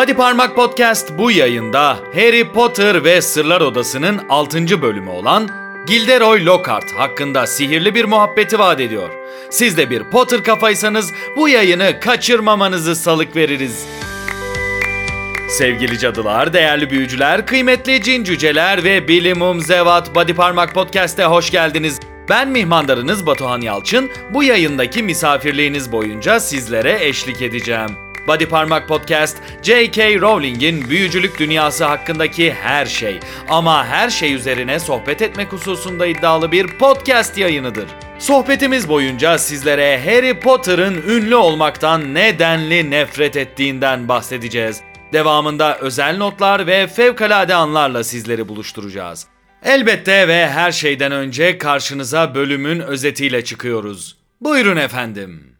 Body Parmak Podcast bu yayında Harry Potter ve Sırlar Odası'nın 6. bölümü olan Gilderoy Lockhart hakkında sihirli bir muhabbeti vaat ediyor. Siz de bir Potter kafaysanız bu yayını kaçırmamanızı salık veririz. Sevgili cadılar, değerli büyücüler, kıymetli cin cüceler ve bilimum zevat Body Parmak Podcast'e hoş geldiniz. Ben mihmandarınız Batuhan Yalçın. Bu yayındaki misafirliğiniz boyunca sizlere eşlik edeceğim. Body Parmak Podcast, J.K. Rowling'in büyücülük dünyası hakkındaki her şey ama her şey üzerine sohbet etmek hususunda iddialı bir podcast yayınıdır. Sohbetimiz boyunca sizlere Harry Potter'ın ünlü olmaktan nedenli nefret ettiğinden bahsedeceğiz. Devamında özel notlar ve fevkalade anlarla sizleri buluşturacağız. Elbette ve her şeyden önce karşınıza bölümün özetiyle çıkıyoruz. Buyurun efendim.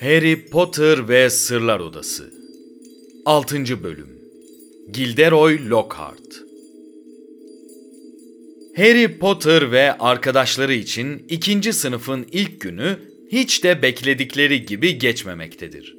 Harry Potter ve Sırlar Odası 6. Bölüm Gilderoy Lockhart Harry Potter ve arkadaşları için ikinci sınıfın ilk günü hiç de bekledikleri gibi geçmemektedir.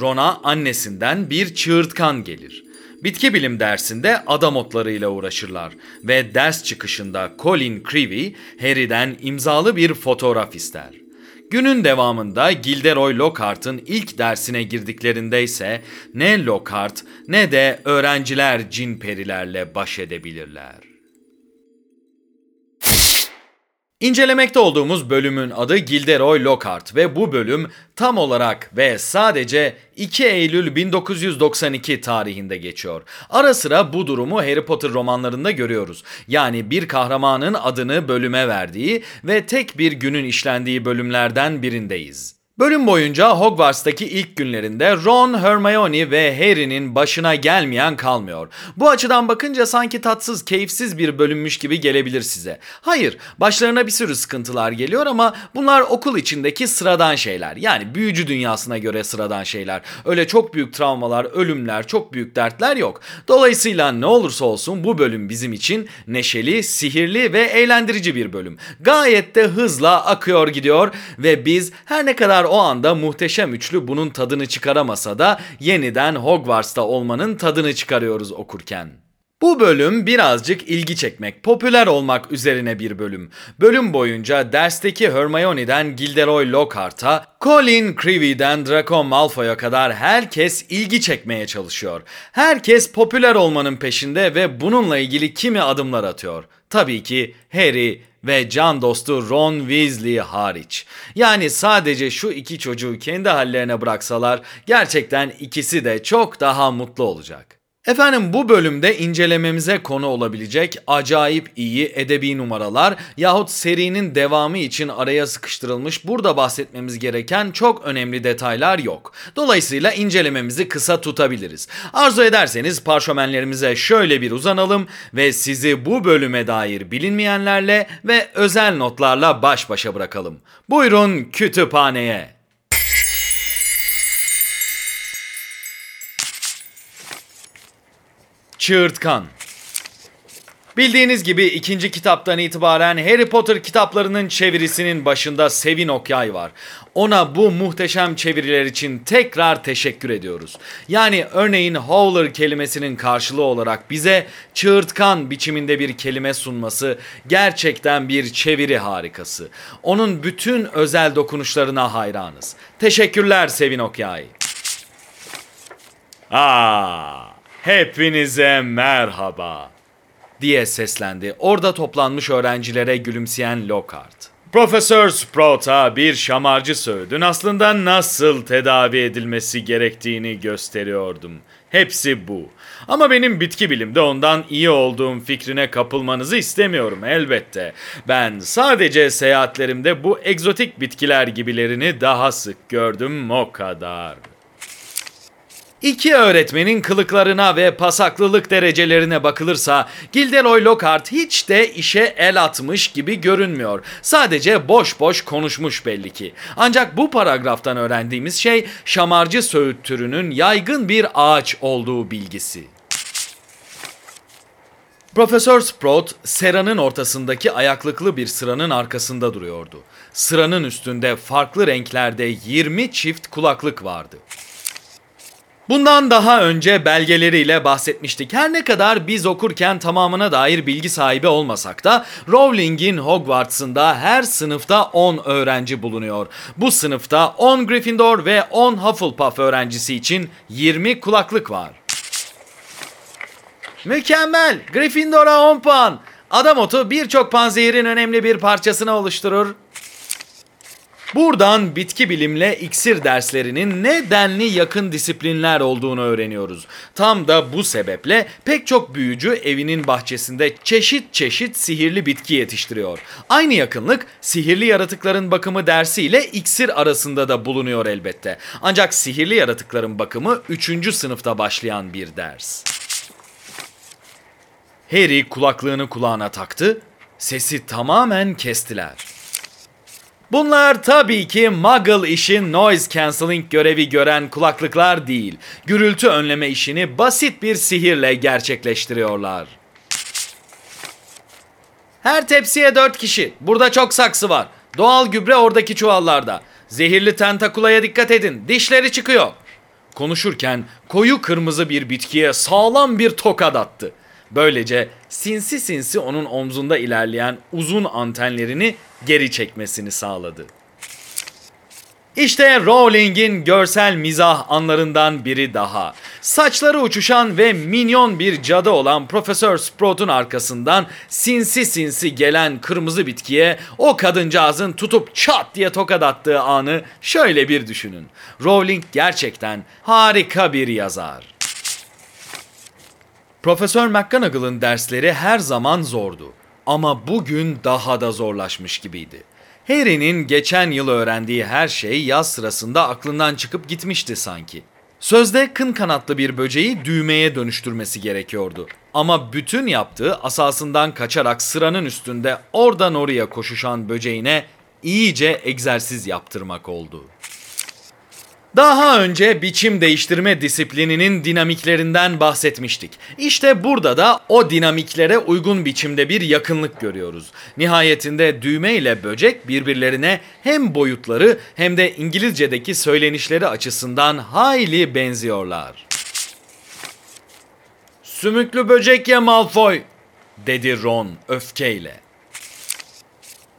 Ron'a annesinden bir çığırtkan gelir. Bitki bilim dersinde adam otlarıyla uğraşırlar ve ders çıkışında Colin Creevy Harry'den imzalı bir fotoğraf ister. Günün devamında Gilderoy Lockhart'ın ilk dersine girdiklerinde ise ne Lockhart ne de öğrenciler cin perilerle baş edebilirler. İncelemekte olduğumuz bölümün adı Gilderoy Lockhart ve bu bölüm tam olarak ve sadece 2 Eylül 1992 tarihinde geçiyor. Ara sıra bu durumu Harry Potter romanlarında görüyoruz. Yani bir kahramanın adını bölüme verdiği ve tek bir günün işlendiği bölümlerden birindeyiz. Bölüm boyunca Hogwarts'taki ilk günlerinde Ron, Hermione ve Harry'nin başına gelmeyen kalmıyor. Bu açıdan bakınca sanki tatsız, keyifsiz bir bölünmüş gibi gelebilir size. Hayır, başlarına bir sürü sıkıntılar geliyor ama bunlar okul içindeki sıradan şeyler. Yani büyücü dünyasına göre sıradan şeyler. Öyle çok büyük travmalar, ölümler, çok büyük dertler yok. Dolayısıyla ne olursa olsun bu bölüm bizim için neşeli, sihirli ve eğlendirici bir bölüm. Gayet de hızla akıyor gidiyor ve biz her ne kadar o anda muhteşem üçlü bunun tadını çıkaramasa da yeniden Hogwarts'ta olmanın tadını çıkarıyoruz okurken. Bu bölüm birazcık ilgi çekmek, popüler olmak üzerine bir bölüm. Bölüm boyunca dersteki Hermione'den Gilderoy Lockhart'a, Colin Creevy'den Draco Malfoy'a kadar herkes ilgi çekmeye çalışıyor. Herkes popüler olmanın peşinde ve bununla ilgili kimi adımlar atıyor. Tabii ki Harry ve can dostu Ron Weasley hariç. Yani sadece şu iki çocuğu kendi hallerine bıraksalar gerçekten ikisi de çok daha mutlu olacak. Efendim bu bölümde incelememize konu olabilecek acayip iyi edebi numaralar yahut serinin devamı için araya sıkıştırılmış burada bahsetmemiz gereken çok önemli detaylar yok. Dolayısıyla incelememizi kısa tutabiliriz. Arzu ederseniz parşömenlerimize şöyle bir uzanalım ve sizi bu bölüme dair bilinmeyenlerle ve özel notlarla baş başa bırakalım. Buyurun kütüphaneye. Çığırtkan Bildiğiniz gibi ikinci kitaptan itibaren Harry Potter kitaplarının çevirisinin başında Sevin Okyay var. Ona bu muhteşem çeviriler için tekrar teşekkür ediyoruz. Yani örneğin Howler kelimesinin karşılığı olarak bize çığırtkan biçiminde bir kelime sunması gerçekten bir çeviri harikası. Onun bütün özel dokunuşlarına hayranız. Teşekkürler Sevin Okyay. Aa, hepinize merhaba diye seslendi. Orada toplanmış öğrencilere gülümseyen Lockhart. Profesör Sprout'a bir şamarcı söğüdün aslında nasıl tedavi edilmesi gerektiğini gösteriyordum. Hepsi bu. Ama benim bitki bilimde ondan iyi olduğum fikrine kapılmanızı istemiyorum elbette. Ben sadece seyahatlerimde bu egzotik bitkiler gibilerini daha sık gördüm o kadar. İki öğretmenin kılıklarına ve pasaklılık derecelerine bakılırsa Gilderoy Lockhart hiç de işe el atmış gibi görünmüyor. Sadece boş boş konuşmuş belli ki. Ancak bu paragraftan öğrendiğimiz şey şamarcı söğüt türünün yaygın bir ağaç olduğu bilgisi. Profesör Sprout, seranın ortasındaki ayaklıklı bir sıranın arkasında duruyordu. Sıranın üstünde farklı renklerde 20 çift kulaklık vardı. Bundan daha önce belgeleriyle bahsetmiştik. Her ne kadar biz okurken tamamına dair bilgi sahibi olmasak da Rowling'in Hogwarts'ında her sınıfta 10 öğrenci bulunuyor. Bu sınıfta 10 Gryffindor ve 10 Hufflepuff öğrencisi için 20 kulaklık var. Mükemmel! Gryffindor'a 10 puan. Adam otu birçok panzehirin önemli bir parçasını oluşturur. Buradan bitki bilimle iksir derslerinin ne denli yakın disiplinler olduğunu öğreniyoruz. Tam da bu sebeple pek çok büyücü evinin bahçesinde çeşit çeşit sihirli bitki yetiştiriyor. Aynı yakınlık sihirli yaratıkların bakımı dersiyle iksir arasında da bulunuyor elbette. Ancak sihirli yaratıkların bakımı 3. sınıfta başlayan bir ders. Harry kulaklığını kulağına taktı, sesi tamamen kestiler. Bunlar tabii ki Muggle işin noise cancelling görevi gören kulaklıklar değil. Gürültü önleme işini basit bir sihirle gerçekleştiriyorlar. Her tepsiye dört kişi. Burada çok saksı var. Doğal gübre oradaki çuvallarda. Zehirli tentakulaya dikkat edin. Dişleri çıkıyor. Konuşurken koyu kırmızı bir bitkiye sağlam bir tokat attı. Böylece sinsi sinsi onun omzunda ilerleyen uzun antenlerini geri çekmesini sağladı. İşte Rowling'in görsel mizah anlarından biri daha. Saçları uçuşan ve minyon bir cadı olan Profesör Sprout'un arkasından sinsi sinsi gelen kırmızı bitkiye o kadıncağızın tutup çat diye tokat attığı anı şöyle bir düşünün. Rowling gerçekten harika bir yazar. Profesör McGonagall'ın dersleri her zaman zordu. Ama bugün daha da zorlaşmış gibiydi. Harry'nin geçen yıl öğrendiği her şey yaz sırasında aklından çıkıp gitmişti sanki. Sözde kın kanatlı bir böceği düğmeye dönüştürmesi gerekiyordu. Ama bütün yaptığı asasından kaçarak sıranın üstünde oradan oraya koşuşan böceğine iyice egzersiz yaptırmak oldu. Daha önce biçim değiştirme disiplininin dinamiklerinden bahsetmiştik. İşte burada da o dinamiklere uygun biçimde bir yakınlık görüyoruz. Nihayetinde düğme ile böcek birbirlerine hem boyutları hem de İngilizce'deki söylenişleri açısından hayli benziyorlar. Sümüklü böcek ya Malfoy, dedi Ron öfkeyle.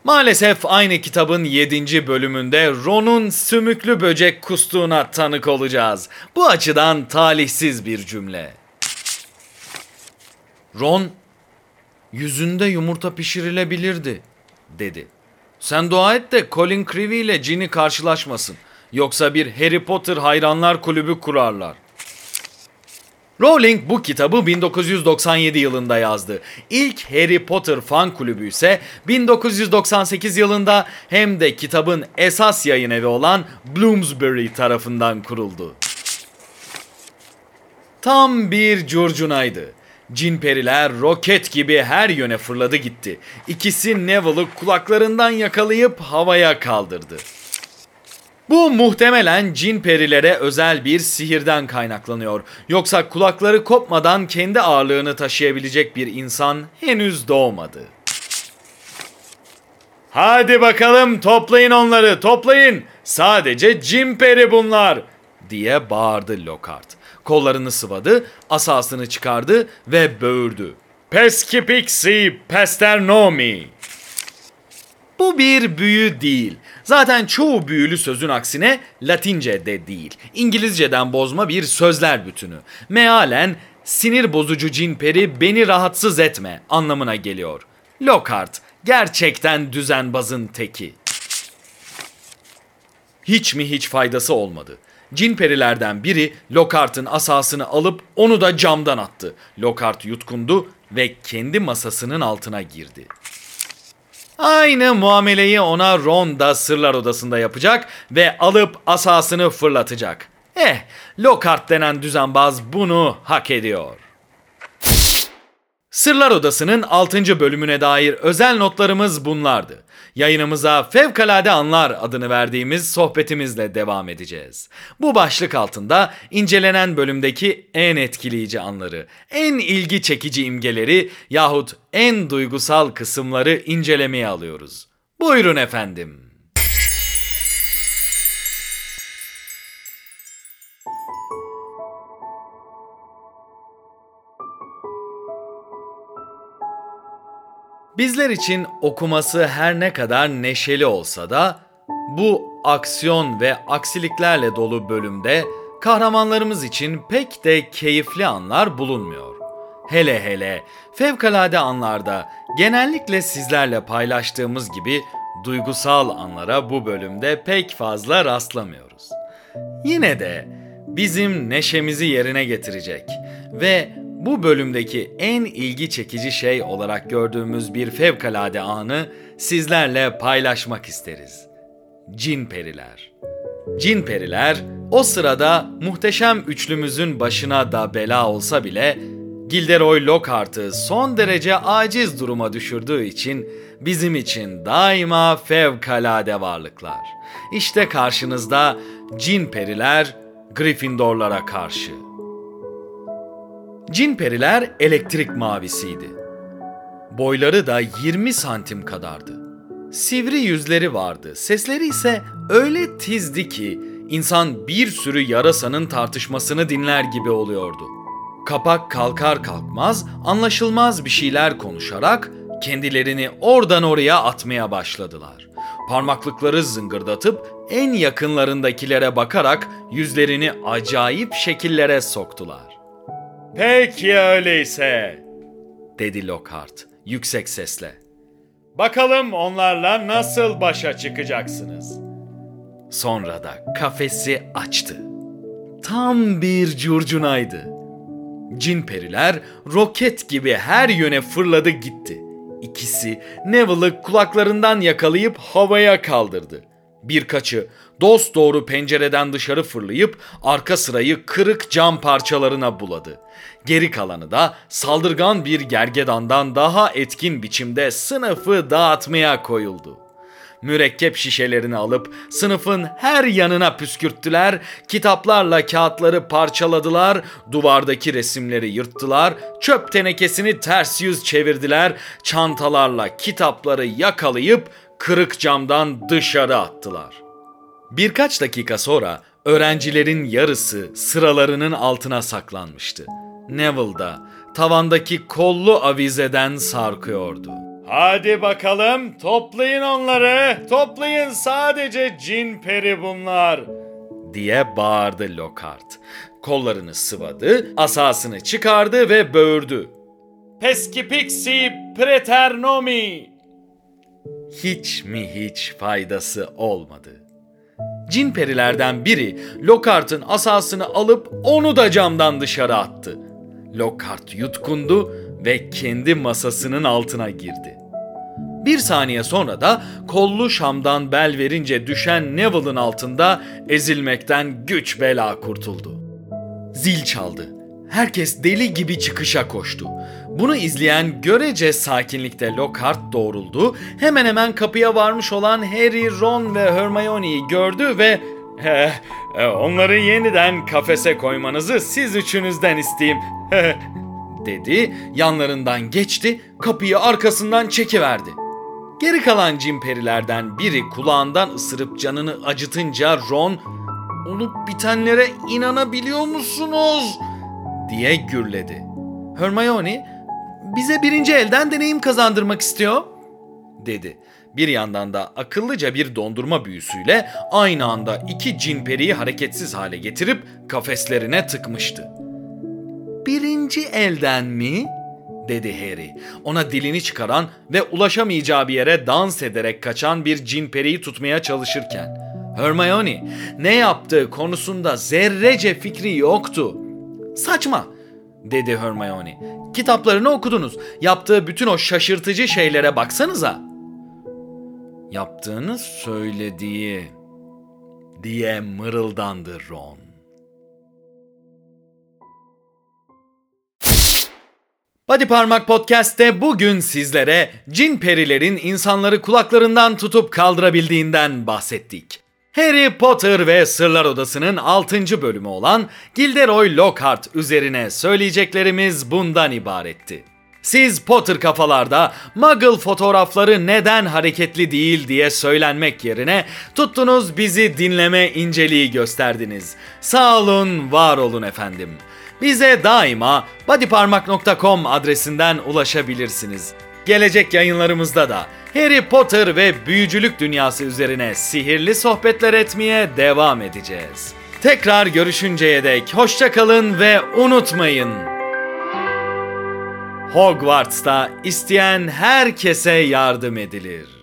Maalesef aynı kitabın 7. bölümünde Ron'un sümüklü böcek kustuğuna tanık olacağız. Bu açıdan talihsiz bir cümle. Ron, yüzünde yumurta pişirilebilirdi, dedi. Sen dua et de Colin Creevy ile Ginny karşılaşmasın. Yoksa bir Harry Potter hayranlar kulübü kurarlar. Rowling bu kitabı 1997 yılında yazdı. İlk Harry Potter fan kulübü ise 1998 yılında hem de kitabın esas yayın evi olan Bloomsbury tarafından kuruldu. Tam bir curcunaydı. Cinperiler roket gibi her yöne fırladı gitti. İkisi Neville'ı kulaklarından yakalayıp havaya kaldırdı. Bu muhtemelen cin perilere özel bir sihirden kaynaklanıyor. Yoksa kulakları kopmadan kendi ağırlığını taşıyabilecek bir insan henüz doğmadı. Hadi bakalım toplayın onları toplayın. Sadece cin peri bunlar diye bağırdı Lockhart. Kollarını sıvadı, asasını çıkardı ve böğürdü. Pesci pixi pesternomi. Bu bir büyü değil. Zaten çoğu büyülü sözün aksine Latince de değil. İngilizceden bozma bir sözler bütünü. Mealen sinir bozucu cinperi beni rahatsız etme anlamına geliyor. Lockhart gerçekten düzenbazın teki. Hiç mi hiç faydası olmadı. Cin perilerden biri Lockhart'ın asasını alıp onu da camdan attı. Lockhart yutkundu ve kendi masasının altına girdi. Aynı muameleyi ona Ron da sırlar odasında yapacak ve alıp asasını fırlatacak. Eh, Lockhart denen düzenbaz bunu hak ediyor. Sırlar Odası'nın 6. bölümüne dair özel notlarımız bunlardı. Yayınımıza Fevkalade Anlar adını verdiğimiz sohbetimizle devam edeceğiz. Bu başlık altında incelenen bölümdeki en etkileyici anları, en ilgi çekici imgeleri yahut en duygusal kısımları incelemeye alıyoruz. Buyurun efendim. Bizler için okuması her ne kadar neşeli olsa da bu aksiyon ve aksiliklerle dolu bölümde kahramanlarımız için pek de keyifli anlar bulunmuyor. Hele hele fevkalade anlarda genellikle sizlerle paylaştığımız gibi duygusal anlara bu bölümde pek fazla rastlamıyoruz. Yine de bizim neşemizi yerine getirecek ve bu bölümdeki en ilgi çekici şey olarak gördüğümüz bir fevkalade anı sizlerle paylaşmak isteriz. Cin periler. Cin periler o sırada muhteşem üçlümüzün başına da bela olsa bile Gilderoy Lockhart'ı son derece aciz duruma düşürdüğü için bizim için daima fevkalade varlıklar. İşte karşınızda cin periler Gryffindorlara karşı. Cin periler elektrik mavisiydi. Boyları da 20 santim kadardı. Sivri yüzleri vardı. Sesleri ise öyle tizdi ki insan bir sürü yarasanın tartışmasını dinler gibi oluyordu. Kapak kalkar kalkmaz anlaşılmaz bir şeyler konuşarak kendilerini oradan oraya atmaya başladılar. Parmaklıkları zıngırdatıp en yakınlarındakilere bakarak yüzlerini acayip şekillere soktular. Peki öyleyse, dedi Lockhart yüksek sesle. Bakalım onlarla nasıl başa çıkacaksınız? Sonra da kafesi açtı. Tam bir curcunaydı. Cin periler roket gibi her yöne fırladı gitti. İkisi Neville'ı kulaklarından yakalayıp havaya kaldırdı. Birkaçı dost doğru pencereden dışarı fırlayıp arka sırayı kırık cam parçalarına buladı. Geri kalanı da saldırgan bir gergedandan daha etkin biçimde sınıfı dağıtmaya koyuldu. Mürekkep şişelerini alıp sınıfın her yanına püskürttüler, kitaplarla kağıtları parçaladılar, duvardaki resimleri yırttılar, çöp tenekesini ters yüz çevirdiler, çantalarla kitapları yakalayıp kırık camdan dışarı attılar. Birkaç dakika sonra öğrencilerin yarısı sıralarının altına saklanmıştı. Neville da tavandaki kollu avizeden sarkıyordu. Hadi bakalım toplayın onları, toplayın sadece cin peri bunlar diye bağırdı Lockhart. Kollarını sıvadı, asasını çıkardı ve böğürdü. Peskipixi preternomi hiç mi hiç faydası olmadı. Cin perilerden biri Lockhart'ın asasını alıp onu da camdan dışarı attı. Lockhart yutkundu ve kendi masasının altına girdi. Bir saniye sonra da kollu şamdan bel verince düşen Neville'ın altında ezilmekten güç bela kurtuldu. Zil çaldı. Herkes deli gibi çıkışa koştu. Bunu izleyen görece sakinlikte Lockhart doğruldu. Hemen hemen kapıya varmış olan Harry, Ron ve Hermione'yi gördü ve eh, onları yeniden kafese koymanızı siz üçünüzden isteyeyim dedi. Yanlarından geçti, kapıyı arkasından çekiverdi. Geri kalan cimperilerden biri kulağından ısırıp canını acıtınca Ron olup bitenlere inanabiliyor musunuz?'' Diye gürledi. Hermione bize birinci elden deneyim kazandırmak istiyor dedi. Bir yandan da akıllıca bir dondurma büyüsüyle aynı anda iki cin periyi hareketsiz hale getirip kafeslerine tıkmıştı. Birinci elden mi? dedi Harry. Ona dilini çıkaran ve ulaşamayacağı bir yere dans ederek kaçan bir cin periyi tutmaya çalışırken. Hermione ne yaptığı konusunda zerrece fikri yoktu. Saçma dedi Hermione. Kitaplarını okudunuz. Yaptığı bütün o şaşırtıcı şeylere baksanıza. Yaptığını söylediği diye mırıldandı Ron. Body Parmak Podcast'te bugün sizlere cin perilerin insanları kulaklarından tutup kaldırabildiğinden bahsettik. Harry Potter ve Sırlar Odası'nın 6. bölümü olan Gilderoy Lockhart üzerine söyleyeceklerimiz bundan ibaretti. Siz Potter kafalarda Muggle fotoğrafları neden hareketli değil diye söylenmek yerine tuttunuz bizi dinleme inceliği gösterdiniz. Sağ olun, var olun efendim. Bize daima bodyparmak.com adresinden ulaşabilirsiniz. Gelecek yayınlarımızda da Harry Potter ve büyücülük dünyası üzerine sihirli sohbetler etmeye devam edeceğiz. Tekrar görüşünceye dek hoşça kalın ve unutmayın. Hogwarts'ta isteyen herkese yardım edilir.